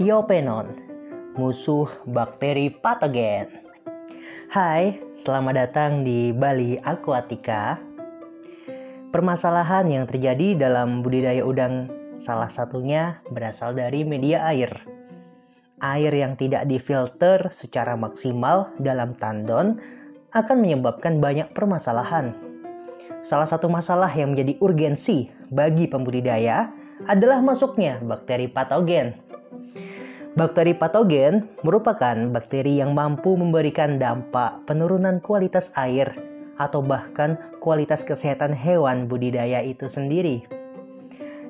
Thiopenon, musuh bakteri patogen. Hai, selamat datang di Bali Aquatica. Permasalahan yang terjadi dalam budidaya udang salah satunya berasal dari media air. Air yang tidak difilter secara maksimal dalam tandon akan menyebabkan banyak permasalahan. Salah satu masalah yang menjadi urgensi bagi pembudidaya adalah masuknya bakteri patogen Bakteri patogen merupakan bakteri yang mampu memberikan dampak penurunan kualitas air atau bahkan kualitas kesehatan hewan budidaya itu sendiri.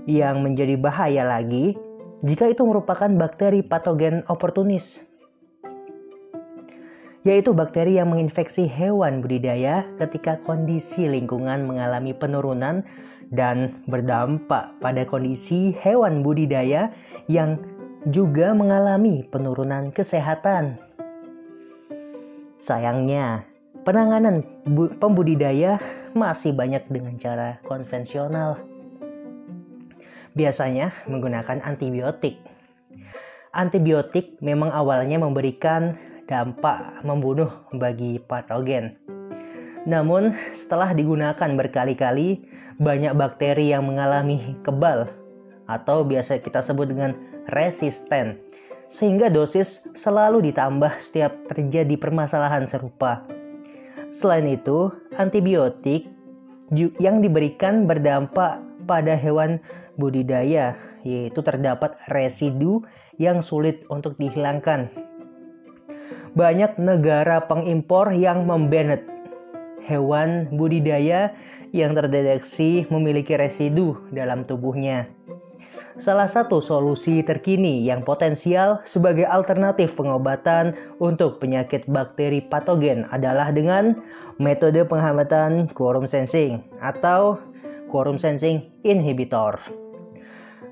Yang menjadi bahaya lagi jika itu merupakan bakteri patogen oportunis, yaitu bakteri yang menginfeksi hewan budidaya ketika kondisi lingkungan mengalami penurunan dan berdampak pada kondisi hewan budidaya yang juga mengalami penurunan kesehatan. Sayangnya, penanganan pembudidaya masih banyak dengan cara konvensional. Biasanya menggunakan antibiotik. Antibiotik memang awalnya memberikan dampak membunuh bagi patogen. Namun, setelah digunakan berkali-kali, banyak bakteri yang mengalami kebal atau biasa kita sebut dengan resisten, sehingga dosis selalu ditambah setiap terjadi permasalahan serupa. Selain itu, antibiotik yang diberikan berdampak pada hewan budidaya, yaitu terdapat residu yang sulit untuk dihilangkan. Banyak negara pengimpor yang membanet hewan budidaya yang terdeteksi memiliki residu dalam tubuhnya salah satu solusi terkini yang potensial sebagai alternatif pengobatan untuk penyakit bakteri patogen adalah dengan metode penghambatan quorum sensing atau quorum sensing inhibitor.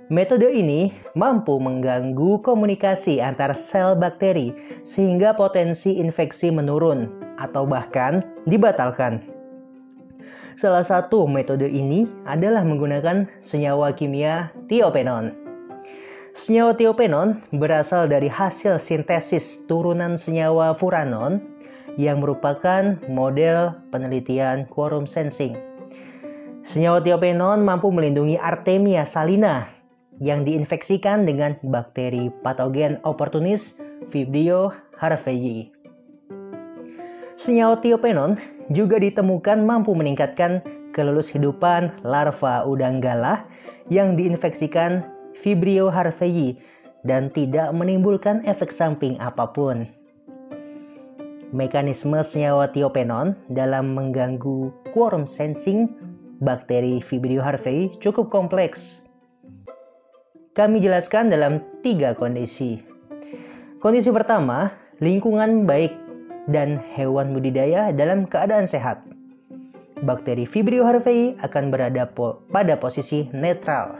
Metode ini mampu mengganggu komunikasi antar sel bakteri sehingga potensi infeksi menurun atau bahkan dibatalkan. Salah satu metode ini adalah menggunakan senyawa kimia tiopenon. Senyawa tiopenon berasal dari hasil sintesis turunan senyawa furanon yang merupakan model penelitian quorum sensing. Senyawa tiopenon mampu melindungi Artemia salina yang diinfeksikan dengan bakteri patogen oportunis Vibrio harveyi. Senyawa tiopenon juga ditemukan mampu meningkatkan kelulus hidupan larva udang galah yang diinfeksikan Vibrio harveyi dan tidak menimbulkan efek samping apa pun. Mekanisme senyawa tiopenon dalam mengganggu quorum sensing bakteri Vibrio harveyi cukup kompleks. Kami jelaskan dalam tiga kondisi. Kondisi pertama, lingkungan baik dan hewan budidaya dalam keadaan sehat. Bakteri Vibrio harveyi akan berada po pada posisi netral.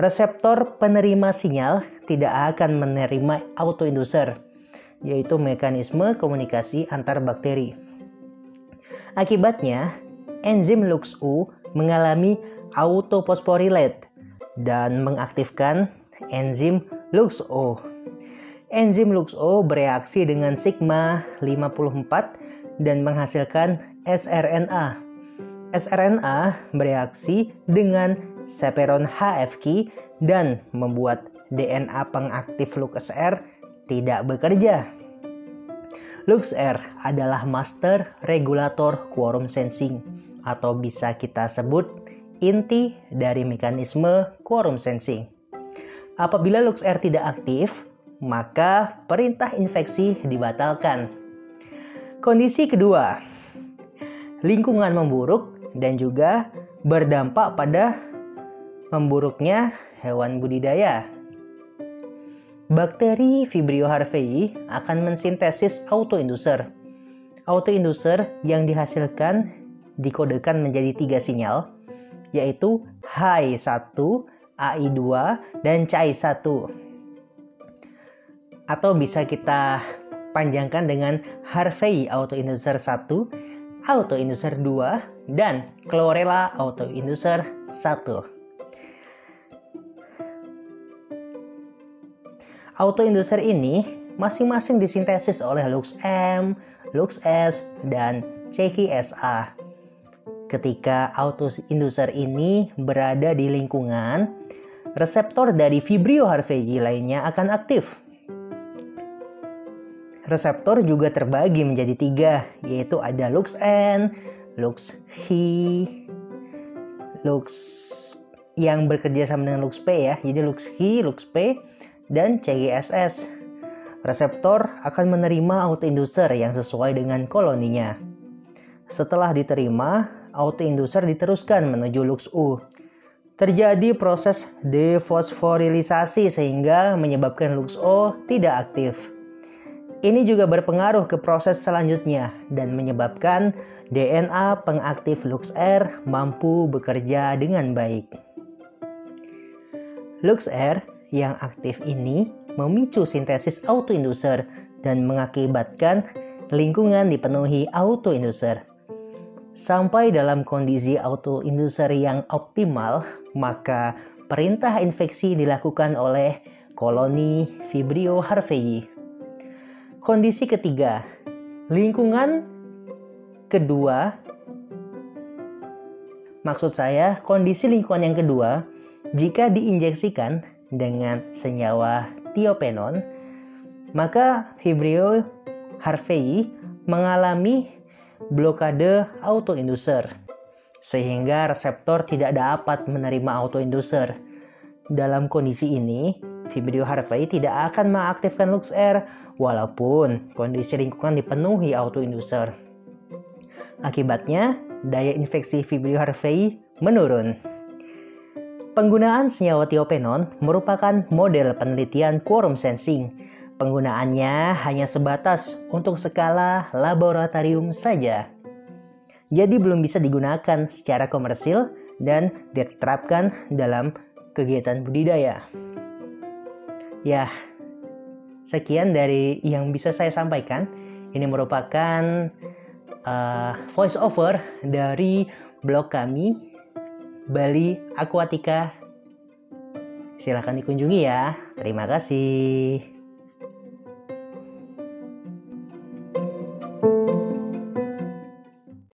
Reseptor penerima sinyal tidak akan menerima autoinducer, yaitu mekanisme komunikasi antar bakteri. Akibatnya, enzim LuxU mengalami autophosphorylate dan mengaktifkan enzim LuxO enzim LuxO bereaksi dengan sigma 54 dan menghasilkan sRNA. sRNA bereaksi dengan seperon HFQ dan membuat DNA pengaktif LuxR tidak bekerja. LuxR adalah master regulator quorum sensing atau bisa kita sebut inti dari mekanisme quorum sensing. Apabila LuxR tidak aktif, maka perintah infeksi dibatalkan. Kondisi kedua, lingkungan memburuk dan juga berdampak pada memburuknya hewan budidaya. Bakteri Vibrio harveyi akan mensintesis autoinducer. Autoinducer yang dihasilkan dikodekan menjadi tiga sinyal, yaitu HI1, AI2, dan CAI1 atau bisa kita panjangkan dengan Harvey Autoinducer 1, Autoinducer 2, dan Chlorella Autoinducer 1. Autoinducer ini masing-masing disintesis oleh Lux M, Lux S, dan CKSA. Ketika autoinducer ini berada di lingkungan, reseptor dari Vibrio harveyi lainnya akan aktif. Reseptor juga terbagi menjadi tiga, yaitu ada Lux N, Lux yang bekerja sama dengan Lux P ya. Jadi Lux Hi, Lux P, dan CGSS. Reseptor akan menerima autoinducer yang sesuai dengan koloninya. Setelah diterima, autoinducer diteruskan menuju Lux U. Terjadi proses defosforilisasi sehingga menyebabkan Lux O tidak aktif. Ini juga berpengaruh ke proses selanjutnya dan menyebabkan DNA pengaktif Lux R mampu bekerja dengan baik. Lux R yang aktif ini memicu sintesis autoinducer dan mengakibatkan lingkungan dipenuhi autoinducer. Sampai dalam kondisi autoinducer yang optimal, maka perintah infeksi dilakukan oleh koloni Vibrio harveyi. Kondisi ketiga, lingkungan kedua maksud saya kondisi lingkungan yang kedua jika diinjeksikan dengan senyawa tiopenon, maka Vibrio harveyi mengalami blokade autoinducer sehingga reseptor tidak dapat menerima autoinducer. Dalam kondisi ini, Vibrio harveyi tidak akan mengaktifkan LuxR walaupun kondisi lingkungan dipenuhi autoinducer. Akibatnya, daya infeksi Vibrio harveyi menurun. Penggunaan senyawa tiopenon merupakan model penelitian quorum sensing. Penggunaannya hanya sebatas untuk skala laboratorium saja. Jadi belum bisa digunakan secara komersil dan diterapkan dalam kegiatan budidaya. Ya, sekian dari yang bisa saya sampaikan. Ini merupakan uh, voice over dari blog kami Bali Aquatica. Silahkan dikunjungi ya. Terima kasih.